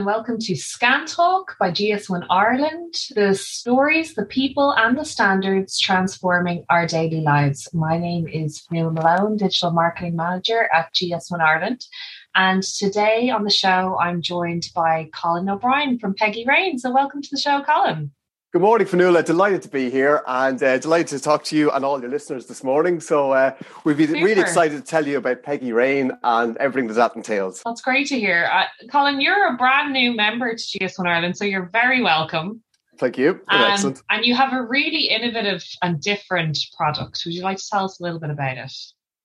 and welcome to Scan Talk by GS1 Ireland. The stories, the people, and the standards transforming our daily lives. My name is Neil Malone, Digital Marketing Manager at GS1 Ireland. And today on the show, I'm joined by Colin O'Brien from Peggy Rain. So, welcome to the show, Colin. Good morning, Fionnuala. Delighted to be here and uh, delighted to talk to you and all your listeners this morning. So, uh, we've been Super. really excited to tell you about Peggy Rain and everything that that entails. That's great to hear. Uh, Colin, you're a brand new member to GS1 Ireland, so you're very welcome. Thank you. Um, Excellent. And you have a really innovative and different product. Would you like to tell us a little bit about it?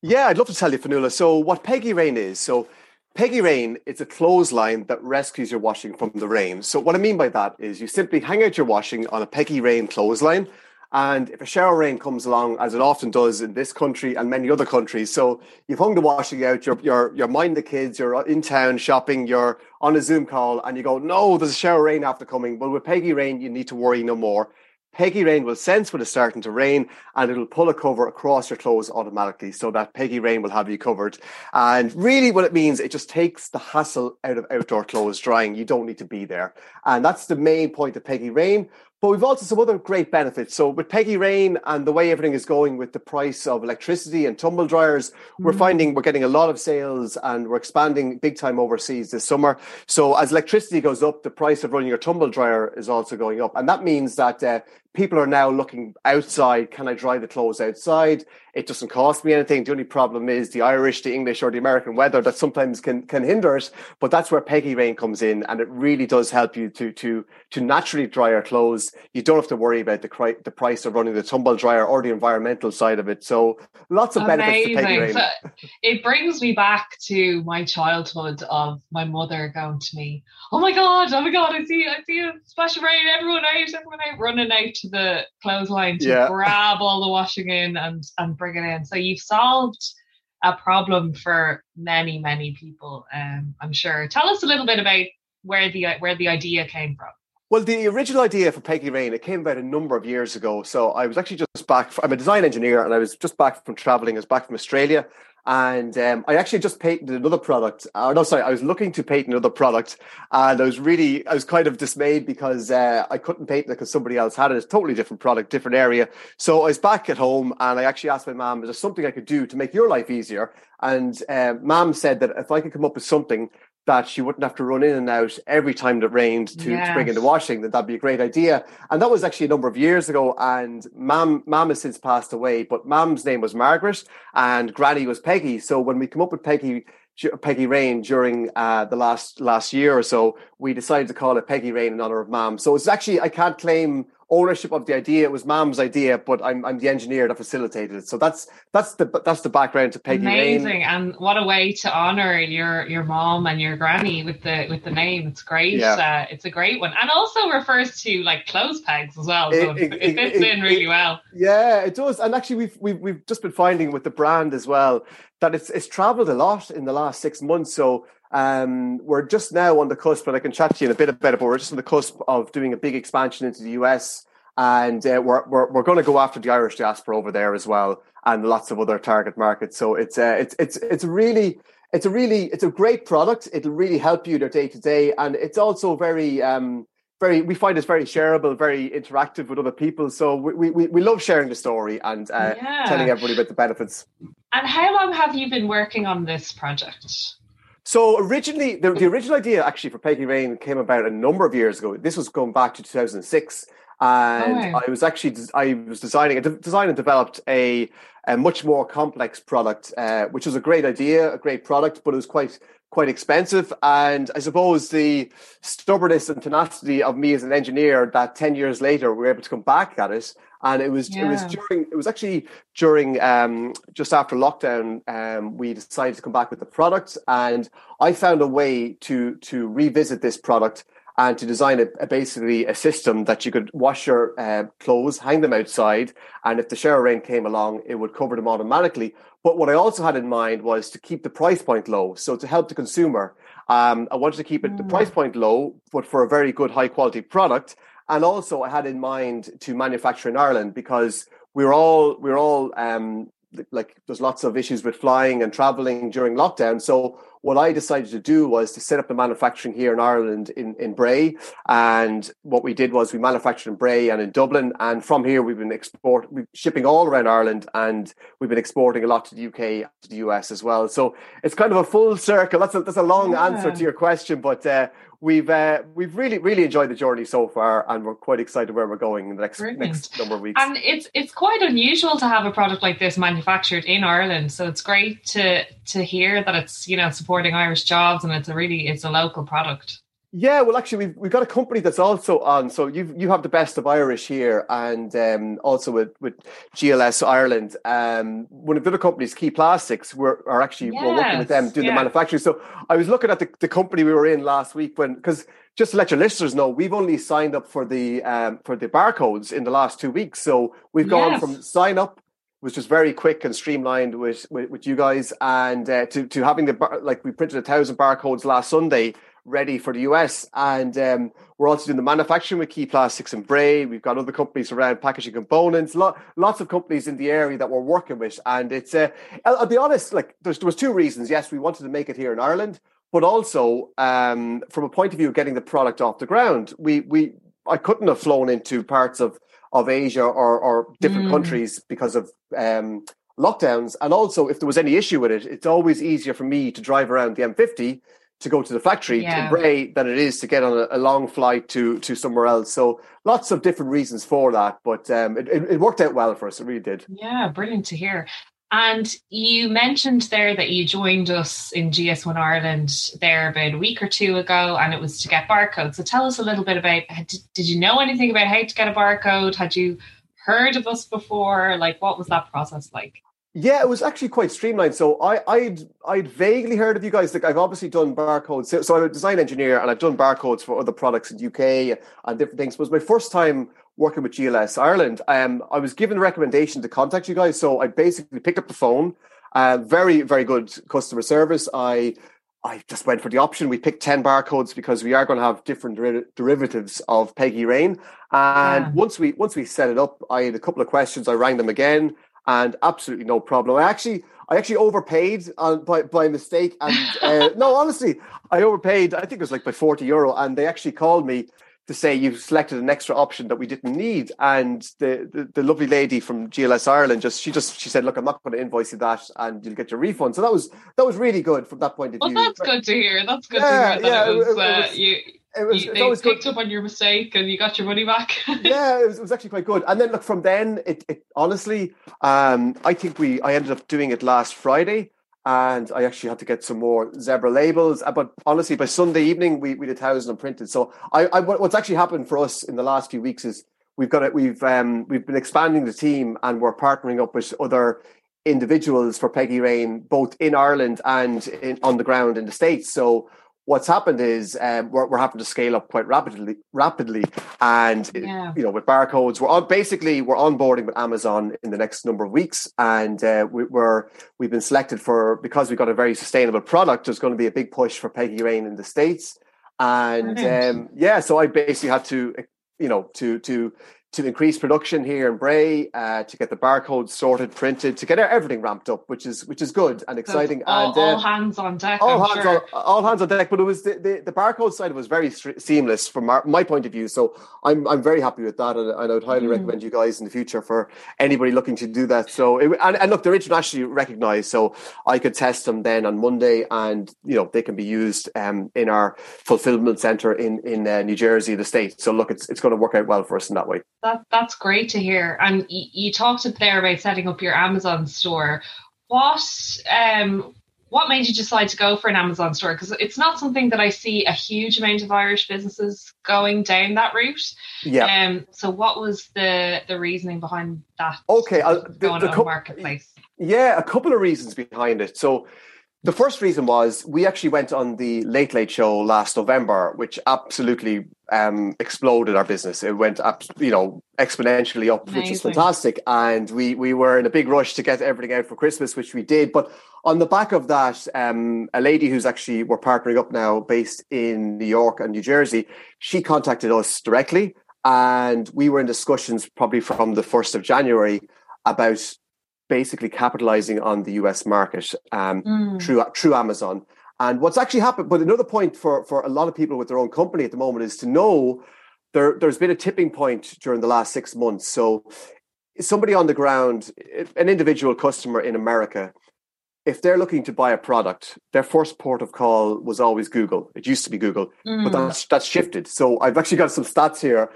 Yeah, I'd love to tell you, Fionnuala. So, what Peggy Rain is, so Peggy Rain is a clothesline that rescues your washing from the rain. So what I mean by that is you simply hang out your washing on a Peggy Rain clothesline. And if a shower rain comes along, as it often does in this country and many other countries, so you've hung the washing out, you're, you're, you're minding the kids, you're in town shopping, you're on a Zoom call, and you go, no, there's a shower rain after coming. Well, with Peggy Rain, you need to worry no more. Peggy Rain will sense when it's starting to rain and it'll pull a cover across your clothes automatically so that Peggy Rain will have you covered. And really what it means, it just takes the hassle out of outdoor clothes drying. You don't need to be there. And that's the main point of Peggy Rain. But we've also some other great benefits. So with Peggy Rain and the way everything is going with the price of electricity and tumble dryers, mm-hmm. we're finding we're getting a lot of sales and we're expanding big time overseas this summer. So as electricity goes up, the price of running your tumble dryer is also going up. And that means that uh, people are now looking outside. Can I dry the clothes outside? It doesn't cost me anything. The only problem is the Irish, the English, or the American weather that sometimes can can hinder it. But that's where Peggy Rain comes in, and it really does help you to to to naturally dry your clothes. You don't have to worry about the the price of running the tumble dryer or the environmental side of it. So lots of Amazing. benefits to Peggy Rain. So it brings me back to my childhood of my mother going to me, "Oh my god, oh my god, I see, I see a splash of rain. Everyone out, everyone out, running out to the clothesline to yeah. grab all the washing in and and." bring it in. So you've solved a problem for many, many people. Um, I'm sure. Tell us a little bit about where the where the idea came from. Well, the original idea for Peggy Rain it came about a number of years ago. So I was actually just back. I'm a design engineer, and I was just back from traveling. I was back from Australia, and um, I actually just patented another product. Or uh, no, sorry, I was looking to patent another product, and I was really, I was kind of dismayed because uh, I couldn't patent it because somebody else had it. It's a totally different product, different area. So I was back at home, and I actually asked my mom, "Is there something I could do to make your life easier?" And uh, mom said that if I could come up with something that she wouldn't have to run in and out every time that rained to, yes. to bring in the washing, that that'd be a great idea. And that was actually a number of years ago. And mom, mom has since passed away, but mom's name was Margaret and granny was Peggy. So when we come up with Peggy, Peggy Rain during uh, the last last year or so, we decided to call it Peggy Rain in honor of mom. So it's actually I can't claim ownership of the idea. It was Mom's idea, but I'm I'm the engineer that facilitated it. So that's that's the that's the background to Peggy Amazing, Rain. and what a way to honor your your mom and your granny with the with the name. It's great. Yeah. Uh, it's a great one, and also refers to like clothes pegs as well. So it, it, it fits it, in really well. Yeah, it does. And actually, we've we've we've just been finding with the brand as well that it's it's travelled a lot in the last six months. So um, we're just now on the cusp, but I can chat to you in a bit about it. But we're just on the cusp of doing a big expansion into the US, and uh, we're we're, we're going to go after the Irish diaspora over there as well, and lots of other target markets. So it's uh, it's it's it's really it's a really it's a great product. It'll really help you your day to day, and it's also very. Um, very, we find it's very shareable, very interactive with other people. So we, we, we love sharing the story and uh, yeah. telling everybody about the benefits. And how long have you been working on this project? So originally, the, the original idea actually for Peggy Rain came about a number of years ago. This was going back to 2006, and oh, I was actually I was designing, I designed and developed a a much more complex product, uh, which was a great idea, a great product, but it was quite quite expensive. And I suppose the stubbornness and tenacity of me as an engineer that 10 years later we were able to come back at it and it was yeah. it was during it was actually during um, just after lockdown um, we decided to come back with the product and i found a way to to revisit this product and to design a, a basically a system that you could wash your uh, clothes hang them outside and if the shower rain came along it would cover them automatically but what i also had in mind was to keep the price point low so to help the consumer um, i wanted to keep it mm. the price point low but for a very good high quality product and also I had in mind to manufacture in Ireland because we're all we're all um, like there's lots of issues with flying and traveling during lockdown. So what I decided to do was to set up the manufacturing here in Ireland in, in Bray. And what we did was we manufactured in Bray and in Dublin. And from here, we've been export, we've shipping all around Ireland and we've been exporting a lot to the UK, to the US as well. So it's kind of a full circle. That's a, that's a long yeah. answer to your question, but uh, we've uh, we've really really enjoyed the journey so far, and we're quite excited where we're going in the next Brilliant. next number of weeks. And it's it's quite unusual to have a product like this manufactured in Ireland, so it's great to to hear that it's you know supporting Irish jobs and it's a really it's a local product. Yeah, well, actually, we've we've got a company that's also on. So you you have the best of Irish here, and um, also with with GLS Ireland. Um, one of the other companies, Key Plastics, we're are actually yes, we're working with them doing yeah. the manufacturing. So I was looking at the, the company we were in last week when because just to let your listeners know, we've only signed up for the um, for the barcodes in the last two weeks. So we've gone yes. from sign up was just very quick and streamlined with with, with you guys, and uh, to to having the bar, like we printed a thousand barcodes last Sunday ready for the US. And um, we're also doing the manufacturing with Key Plastics and Bray. We've got other companies around packaging components, lot, lots of companies in the area that we're working with. And it's, uh, I'll, I'll be honest, like there was two reasons. Yes, we wanted to make it here in Ireland, but also um, from a point of view of getting the product off the ground, we, we, I couldn't have flown into parts of, of Asia or, or different mm. countries because of um, lockdowns. And also, if there was any issue with it, it's always easier for me to drive around the M50 to go to the factory yeah. to Bray than it is to get on a, a, long flight to to somewhere else. So lots of different reasons for that, but um, it, it, it, worked out well for us. It really did. Yeah, brilliant to hear. And you mentioned there that you joined us in GS1 Ireland there about a week or two ago, and it was to get barcodes. So tell us a little bit about did, you know anything about how to get a barcode? Had you heard of us before? Like, what was that process like? Yeah, it was actually quite streamlined. So I, I'd I'd vaguely heard of you guys. Like I've obviously done barcodes. So, so I'm a design engineer and I've done barcodes for other products in UK and different things. It was my first time working with GLS Ireland. Um, I was given the recommendation to contact you guys. So I basically picked up the phone. Uh, very, very good customer service. I I just went for the option. We picked 10 barcodes because we are going to have different der- derivatives of Peggy Rain. And yeah. once we once we set it up, I had a couple of questions. I rang them again and absolutely no problem. I actually I actually overpaid on, by by mistake, and uh, no, honestly, I overpaid. I think it was like by forty euro, and they actually called me to say you've selected an extra option that we didn't need. And the, the, the lovely lady from GLS Ireland just she just she said, look, I'm not going to invoice you that, and you'll get your refund. So that was that was really good from that point of well, view. Well, that's good to hear. That's good yeah, to hear. That yeah, it was, it, it uh, was, you it was, you, was picked good. up on your mistake and you got your money back. yeah, it was, it was, actually quite good. And then look, from then, it, it honestly, um, I think we I ended up doing it last Friday, and I actually had to get some more zebra labels. Uh, but honestly, by Sunday evening, we we did thousand printed. So I, I what's actually happened for us in the last few weeks is we've got it. We've um, we've been expanding the team, and we're partnering up with other individuals for Peggy Rain, both in Ireland and in, on the ground in the States. So what's happened is um, we're, we're having to scale up quite rapidly rapidly. And yeah. you know with barcodes we're on basically we're onboarding with amazon in the next number of weeks. And uh, we, are we've been selected for because we've got a very sustainable product there's going to be a big push for peggy rain in the states. And um, yeah so i basically had to you know to to to increase production here in Bray, uh, to get the barcodes sorted, printed, to get everything ramped up, which is which is good and exciting. all, and uh, all hands on deck. All I'm hands sure. on all hands on deck. But it was the, the, the barcode side was very seamless from our, my point of view. So I'm I'm very happy with that, and, and I would highly mm. recommend you guys in the future for anybody looking to do that. So it, and, and look, they're internationally recognised, so I could test them then on Monday, and you know they can be used um, in our fulfillment center in in uh, New Jersey, the state. So look, it's it's going to work out well for us in that way. That that's great to hear. And y- you talked there about setting up your Amazon store. What um, what made you decide to go for an Amazon store? Because it's not something that I see a huge amount of Irish businesses going down that route. Yeah. Um, so what was the the reasoning behind that? Okay, uh, going the, the on marketplace. Yeah, a couple of reasons behind it. So the first reason was we actually went on the Late Late Show last November, which absolutely um, exploded our business. It went up, you know, exponentially up, Amazing. which is fantastic. And we we were in a big rush to get everything out for Christmas, which we did. But on the back of that, um, a lady who's actually we're partnering up now, based in New York and New Jersey, she contacted us directly, and we were in discussions probably from the first of January about basically capitalizing on the US market um, mm. through through Amazon. And what's actually happened, but another point for, for a lot of people with their own company at the moment is to know there, there's been a tipping point during the last six months. So somebody on the ground, an individual customer in America, if they're looking to buy a product, their first port of call was always Google. It used to be Google, mm. but that's that's shifted. So I've actually got some stats here.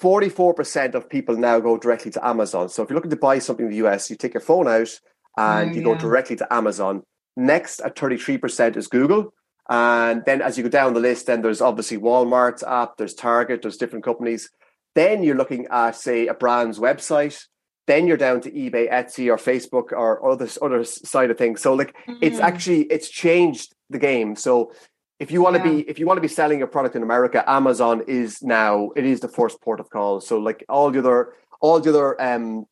44% of people now go directly to Amazon. So if you're looking to buy something in the US, you take your phone out and oh, you yeah. go directly to Amazon. Next at 33% is Google. And then as you go down the list, then there's obviously Walmart's app, there's Target, there's different companies. Then you're looking at, say, a brand's website. Then you're down to eBay, Etsy, or Facebook, or other other side of things. So, like, mm-hmm. it's actually it's changed the game. So, if you want to yeah. be if you want to be selling your product in America, Amazon is now it is the first port of call. So, like all the other all the other um,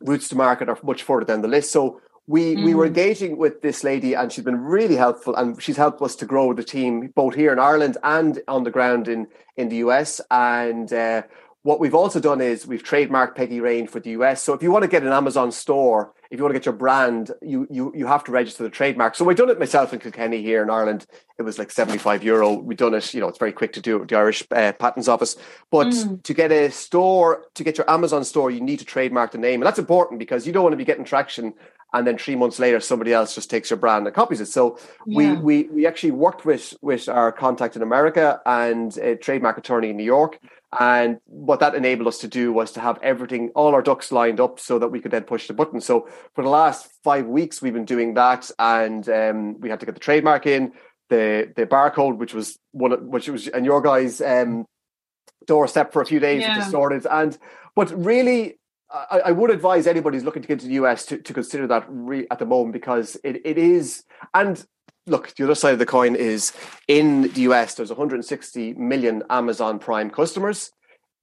routes to market are much further down the list. So, we mm. we were mm. engaging with this lady and she's been really helpful and she's helped us to grow the team both here in Ireland and on the ground in in the US and uh, what we've also done is we've trademarked Peggy Rain for the US. So if you want to get an Amazon store, if you want to get your brand, you you you have to register the trademark. So we've done it myself in Kilkenny here in Ireland. It was like 75 euro. We've done it, you know, it's very quick to do it with the Irish uh, Patents Office. But mm. to get a store, to get your Amazon store, you need to trademark the name. And that's important because you don't want to be getting traction and then three months later somebody else just takes your brand and copies it. So yeah. we we we actually worked with with our contact in America and a trademark attorney in New York and what that enabled us to do was to have everything, all our ducks lined up so that we could then push the button. So for the last five weeks, we've been doing that. And um, we had to get the trademark in, the the barcode, which was one of, which was, and your guys' um, doorstep for a few days, yeah. which is sorted. And, but really, I, I, would advise anybody who's looking to get to the US to, to consider that re- at the moment because it, it is, and look, the other side of the coin is in the US, there's 160 million Amazon Prime customers.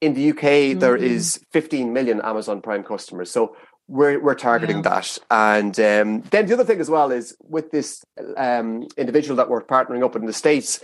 In the UK, mm-hmm. there is 15 million Amazon Prime customers. So we're we're targeting yeah. that. And um, then the other thing as well is with this um, individual that we're partnering up in the states,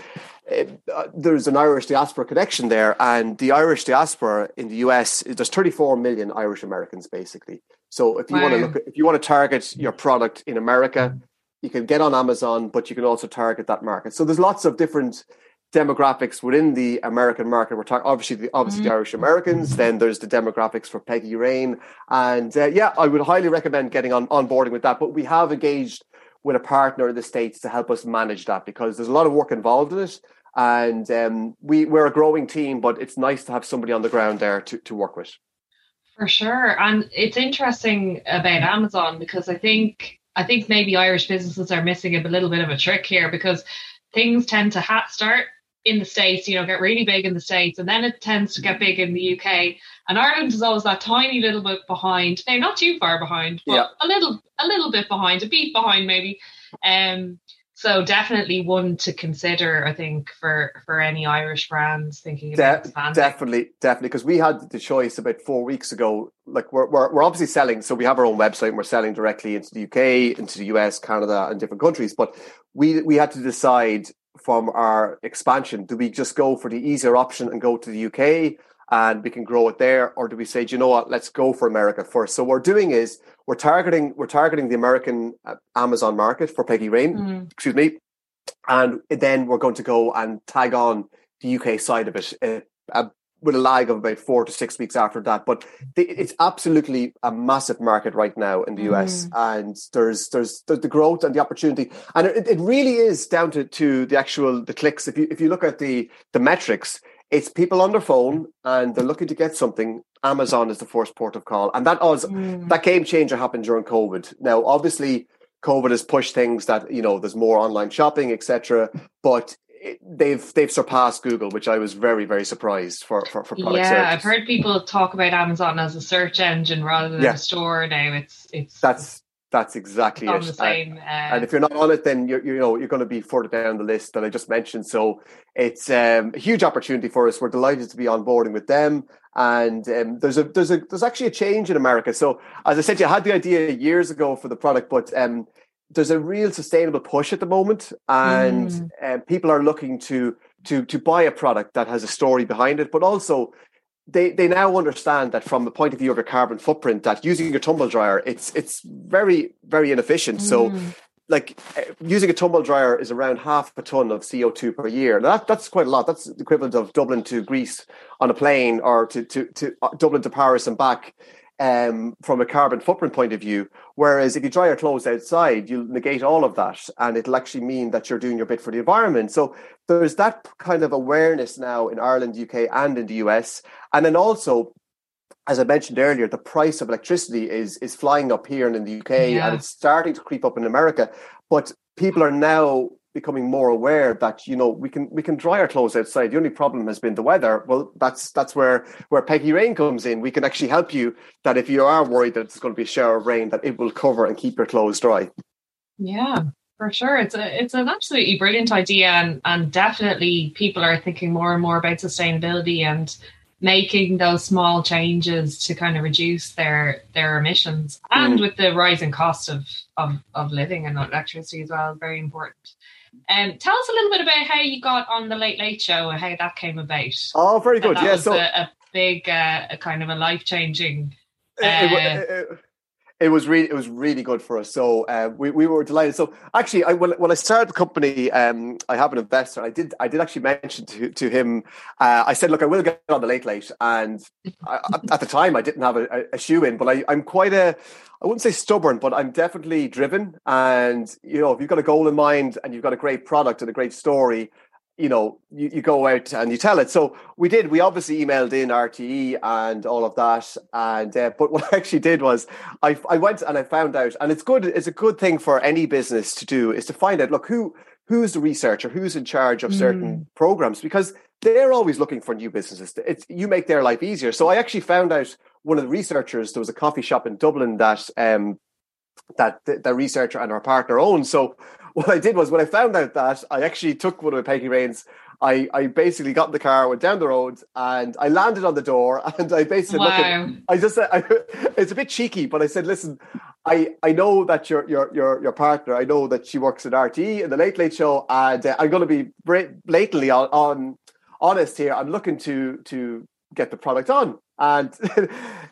uh, there's an Irish diaspora connection there, and the Irish diaspora in the US there's 34 million Irish Americans basically. So if you wow. want to look, at, if you want to target your product in America, you can get on Amazon, but you can also target that market. So there's lots of different demographics within the American market. We're talking obviously the obviously mm-hmm. the Irish Americans. Then there's the demographics for Peggy Rain, and uh, yeah, I would highly recommend getting on onboarding with that. But we have engaged with a partner in the states to help us manage that because there's a lot of work involved in it, and um, we we're a growing team, but it's nice to have somebody on the ground there to to work with. For sure, and it's interesting about Amazon because I think I think maybe Irish businesses are missing a little bit of a trick here because things tend to ha- start in the States, you know, get really big in the States, and then it tends to get big in the UK. And Ireland is always that tiny little bit behind. Now, not too far behind, but yeah. a little, a little bit behind, a beat behind maybe. Um, so definitely one to consider, I think, for for any Irish brands thinking about De- expanding. Definitely, definitely, because we had the choice about four weeks ago. Like we're, we're we're obviously selling, so we have our own website. and We're selling directly into the UK, into the US, Canada, and different countries. But we we had to decide from our expansion: do we just go for the easier option and go to the UK? and we can grow it there? Or do we say do you know what? Let's go for america first. So what we're doing is we're targeting we're targeting the american uh, amazon market for peggy rain. Mm. excuse me. And then we're going to go and tag on the uk side of it uh, uh, with a lag of about four to six weeks after that but the, it's absolutely a massive market right now in the us mm. and there's, there's there's the growth and the opportunity and it, it really is down to, to the actual the clicks if you if you look at the the metrics it's people on their phone and they're looking to get something. Amazon is the first port of call, and that was mm. that game changer happened during COVID. Now, obviously, COVID has pushed things that you know there's more online shopping, etc. But they've they've surpassed Google, which I was very very surprised for for, for product yeah, search. I've heard people talk about Amazon as a search engine rather than yeah. a store now. It's it's that's that's exactly it. The same, and, uh, and, if you're not on it, then you're you know you're going to be further down the list that I just mentioned. So it's um, a huge opportunity for us. We're delighted to be onboarding with them, and um, there's a there's a there's actually a change in America. So as I said, you had the idea years ago for the product, but um, there's a real sustainable push at the moment, and mm. Um, people are looking to to to buy a product that has a story behind it, but also they they now understand that from the point of view of your carbon footprint, that using your tumble dryer, it's it's very very inefficient. Mm. So like uh, using a tumble dryer is around half a ton of CO2 per year. Now that, that's quite a lot. That's the equivalent of Dublin to Greece on a plane or to, to, to uh, Dublin to Paris and back um, from a carbon footprint point of view. Whereas if you dry your clothes outside, you'll negate all of that and it'll actually mean that you're doing your bit for the environment. So there's that kind of awareness now in Ireland, UK, and in the US. And then also, as I mentioned earlier, the price of electricity is is flying up here and in the UK yeah. and it's starting to creep up in America. But people are now becoming more aware that you know we can we can dry our clothes outside. The only problem has been the weather. Well, that's that's where where Peggy Rain comes in. We can actually help you that if you are worried that it's going to be a shower of rain, that it will cover and keep your clothes dry. Yeah, for sure. It's a it's an absolutely brilliant idea, and and definitely people are thinking more and more about sustainability and making those small changes to kind of reduce their their emissions and mm. with the rising cost of, of of living and electricity as well very important um, tell us a little bit about how you got on the Late Late Show and how that came about. Oh, very good. yeah, so a, a big, uh, a kind of a life changing. Uh, it, it, it, it, was really, it was really good for us. So uh, we, we were delighted. So actually, I, when, when I started the company, um, I have an investor. I did, I did actually mention to to him. Uh, I said, look, I will get on the Late Late, and I, at the time, I didn't have a, a shoe in, but I, I'm quite a I wouldn't say stubborn, but I'm definitely driven. And, you know, if you've got a goal in mind and you've got a great product and a great story, you know, you, you go out and you tell it. So we did. We obviously emailed in RTE and all of that. And uh, but what I actually did was I I went and I found out, and it's good. It's a good thing for any business to do is to find out. Look who who's the researcher, who's in charge of certain mm. programs, because they're always looking for new businesses. It's you make their life easier. So I actually found out one of the researchers. There was a coffee shop in Dublin that um, that the, the, researcher and our partner owned. So what I did was when I found out that I actually took one of my Peggy Rains. I, I basically got in the car, went down the road, and I landed on the door. And I basically wow. at, I just said, I, it's a bit cheeky, but I said, listen, I, I know that your your your your partner. I know that she works at RTE in the Late Late Show, and uh, I'm going to be blatantly on, on honest here. I'm looking to to get the product on. And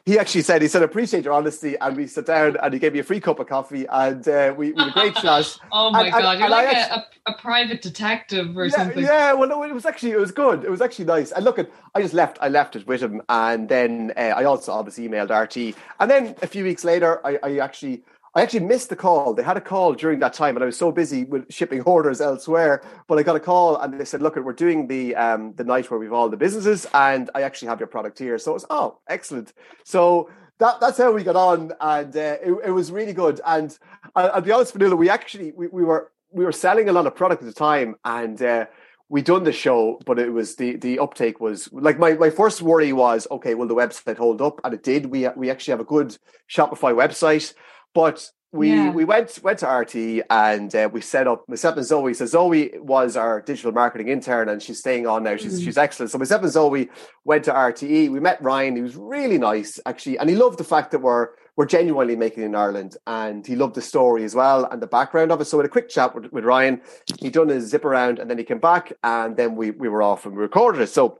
he actually said, he said, appreciate your honesty. And we sat down and he gave me a free cup of coffee and uh, we, we had a great chat. oh my and, God, and, you're and like a, actually, a, a, private detective or yeah, something. Yeah, well, no, it was actually, it was good. It was actually nice. And look, at, I just left, I left it with him. And then uh, I also obviously emailed RTE. And then a few weeks later, I, I actually I actually missed the call. They had a call during that time, and I was so busy with shipping orders elsewhere. But I got a call, and they said, "Look, we're doing the um, the night where we've all the businesses, and I actually have your product here." So it was oh, excellent. So that that's how we got on, and uh, it, it was really good. And I, will be honest, Fionnuala, we actually we, we were we were selling a lot of product at the time, and. Uh, we done the show, but it was the the uptake was like my, my first worry was okay, will the website hold up? And it did. We we actually have a good Shopify website. But we yeah. we went went to RTE and uh, we set up myself and Zoe. So Zoe was our digital marketing intern and she's staying on now. She's mm. she's excellent. So myself and Zoe went to RTE. We met Ryan. He was really nice actually, and he loved the fact that we're we're genuinely making it in Ireland, and he loved the story as well and the background of it. So we had a quick chat with, with Ryan. He done his zip around and then he came back and then we we were off and we recorded it. So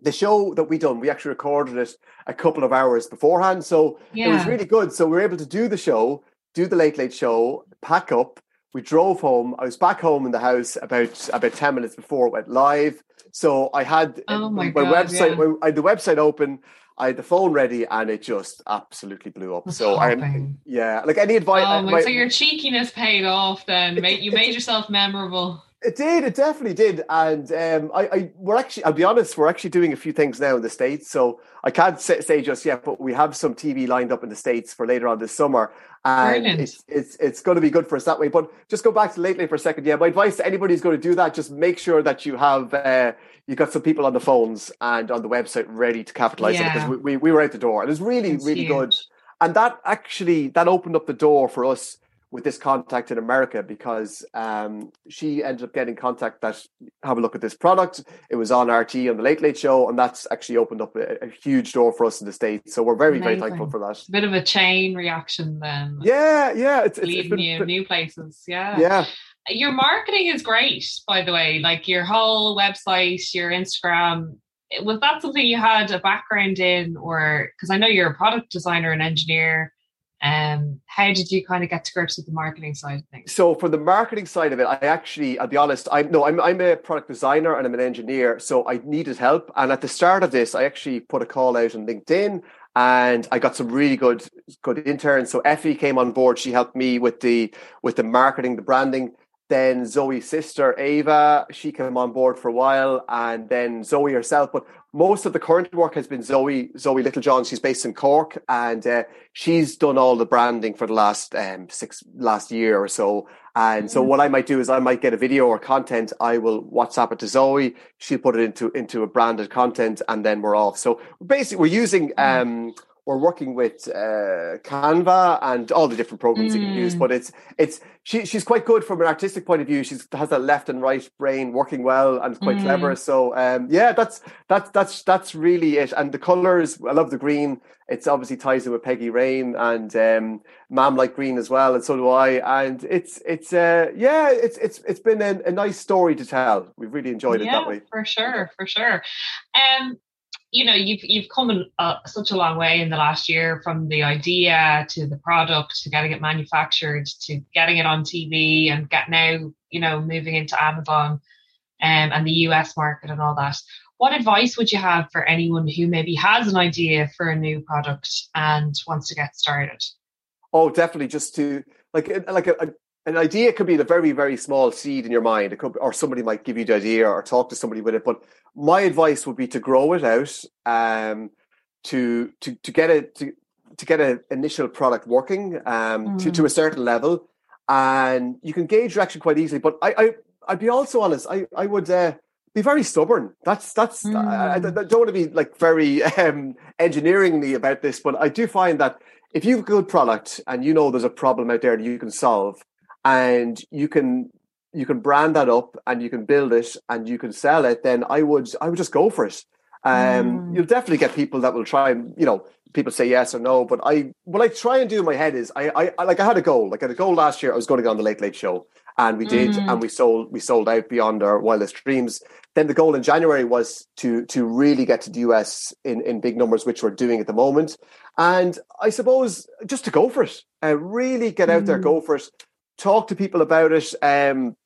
the show that we done, we actually recorded it a couple of hours beforehand. So yeah. it was really good. So we were able to do the show, do the late late show, pack up. We drove home. I was back home in the house about about 10 minutes before it went live. So I had uh, oh my, my God, website, yeah. I had the website open. I had the phone ready and it just absolutely blew up. So I'm yeah, like any advice. Oh uh, my, my, so your cheekiness paid off then. you made yourself memorable. It did. It definitely did. And um, I, I, we're actually, I'll be honest, we're actually doing a few things now in the states. So I can't say, say just yet, but we have some TV lined up in the states for later on this summer, and Brilliant. it's it's it's going to be good for us that way. But just go back to Late Late for a second. Yeah, my advice to anybody who's going to do that: just make sure that you have uh, you got some people on the phones and on the website ready to capitalize yeah. it because we, we, we were out the door, and it's really really huge. good. And that actually that opened up the door for us with this contact in America because um, she ended up getting contact that have a look at this product. It was on RTE on the Late Late Show, and that's actually opened up a, a huge door for us in the states. So we're very Amazing. very thankful for that. A bit of a chain reaction then. Yeah, yeah, it's, leading it's been, you new places. Yeah, yeah. Your marketing is great, by the way. Like your whole website, your Instagram. Was that something you had a background in, or because I know you're a product designer and engineer? Um, how did you kind of get to grips with the marketing side of things? So for the marketing side of it, I actually, I'll be honest, I'm no, I'm I'm a product designer and I'm an engineer, so I needed help. And at the start of this, I actually put a call out on LinkedIn and I got some really good good interns. So Effie came on board. She helped me with the with the marketing, the branding. Then Zoe's sister Ava, she came on board for a while, and then Zoe herself. But most of the current work has been Zoe, Zoe Littlejohn. She's based in Cork, and uh, she's done all the branding for the last um, six last year or so. And so, mm-hmm. what I might do is I might get a video or content. I will WhatsApp it to Zoe. She'll put it into into a branded content, and then we're off. So basically, we're using. Mm-hmm. Um, we're working with uh, Canva and all the different programs mm. you can use. But it's it's she she's quite good from an artistic point of view. She has that left and right brain working well and quite mm. clever. So um, yeah, that's that's that's that's really it. And the colors, I love the green. It's obviously ties in with Peggy Rain and um, Mam like green as well, and so do I. And it's it's uh, yeah, it's it's it's been a, a nice story to tell. We've really enjoyed yeah, it that way. For sure, for sure. Um, you know you've you've come uh, such a long way in the last year from the idea to the product to getting it manufactured to getting it on TV and get now you know moving into Amazon um, and the US market and all that. What advice would you have for anyone who maybe has an idea for a new product and wants to get started? Oh, definitely. Just to like like a, a an idea could be the very very small seed in your mind. It could, or somebody might give you the idea or talk to somebody with it. But my advice would be to grow it out, um, to to to get it to to get an initial product working um, mm. to to a mm. certain level, and you can gauge direction quite easily. But I, I I'd be also honest. I I would. Uh, be very stubborn. That's that's. Mm. I, I, don't want to be like very um, engineeringly about this, but I do find that if you have a good product and you know there's a problem out there that you can solve, and you can you can brand that up and you can build it and you can sell it, then I would I would just go for it. Um, mm. You'll definitely get people that will try and you know people say yes or no. But I what I try and do in my head is I, I, I like I had a goal. Like I had a goal last year. I was going to go on the Late Late Show, and we did, mm. and we sold we sold out beyond our wildest dreams. Then the goal in January was to to really get to the US in in big numbers, which we're doing at the moment. And I suppose just to go for it, uh, really get out mm. there, go for it talk to people about it. Um,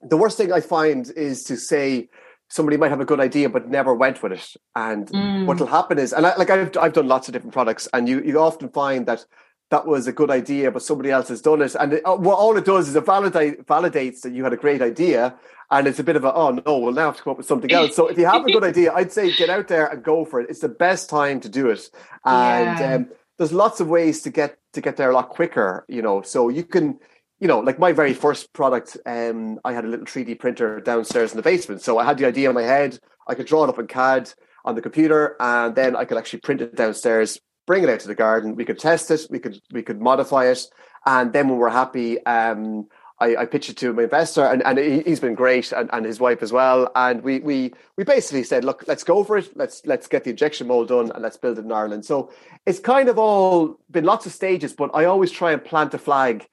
the worst thing I find is to say somebody might have a good idea but never went with it. And mm. what will happen is, and I, like I've I've done lots of different products, and you you often find that that was a good idea, but somebody else has done it, and it, uh, what all it does is it validate, validates that you had a great idea, and it's a bit of a oh no, we'll now have to come up with something else. So if you have a good idea, I'd say get out there and go for it. It's the best time to do it, and yeah. um, there's lots of ways to get to get there a lot quicker. You know, so you can you know, like my very first product, um, I had a little 3D printer downstairs in the basement. So I had the idea in my head. I could draw it up in CAD on the computer, and then I could actually print it downstairs, bring it out to the garden. We could test it. We could we could modify it, and then when we're happy, um, I, I pitched it to my investor, and, and he's been great, and, and his wife as well. And we we we basically said, look, let's go for it. Let's let's get the injection mold done, and let's build it in Ireland. So it's kind of all been lots of stages, but I always try and plant a flag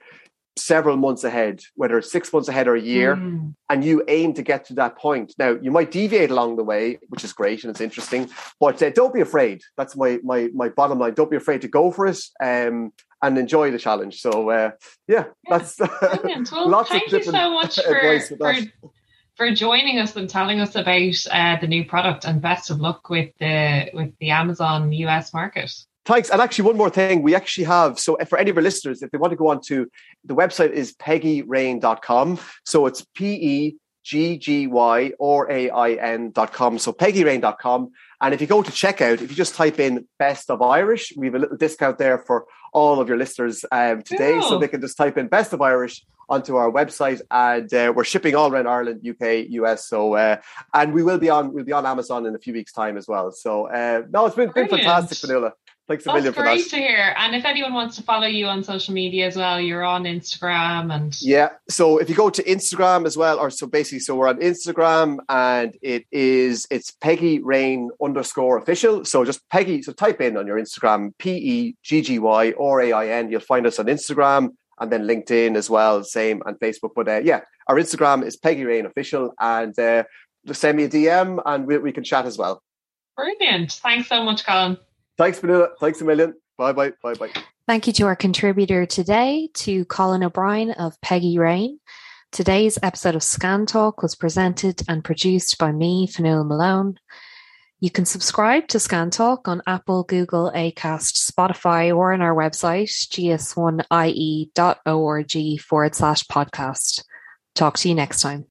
several months ahead, whether it's six months ahead or a year, mm. and you aim to get to that point. Now, you might deviate along the way, which is great and it's interesting, but uh, don't be afraid. That's my my my bottom line. Don't be afraid to go for it um, and enjoy the challenge. So, uh, yeah, yeah, that's well, lots thank you so much for, for, for joining us and telling us about uh, the new product. And best of luck with the with the Amazon US market. Thanks. And actually, one more thing. We actually have, so for any of our listeners, if they want to go on to the website is peggyrain.com. So it's P E G G Y or A I N.com. So peggyrain.com. And if you go to checkout, if you just type in best of Irish, we have a little discount there for all of your listeners um, today. Cool. So they can just type in best of Irish onto our website and uh, we're shipping all around Ireland, UK, US. So, uh, and we will be on, we'll be on Amazon in a few weeks time as well. So, uh, no, it's been, been fantastic, Fionnuala. Thanks a That's million for that. great to hear. And if anyone wants to follow you on social media as well, you're on Instagram and yeah. So if you go to Instagram as well, or so basically, so we're on Instagram and it is it's Peggy Rain underscore official. So just Peggy. So type in on your Instagram P E G G Y or A I N. You'll find us on Instagram and then LinkedIn as well, same and Facebook. But uh, yeah, our Instagram is Peggy Rain official, and uh, just send me a DM and we, we can chat as well. Brilliant! Thanks so much, Colin. Thanks, Fionnuala. Thanks a million. Bye bye. Bye bye. Thank you to our contributor today, to Colin O'Brien of Peggy Rain. Today's episode of Scan Talk was presented and produced by me, Fionnuala Malone. You can subscribe to Scan Talk on Apple, Google, Acast, Spotify, or on our website, gs1ie.org forward slash podcast. Talk to you next time.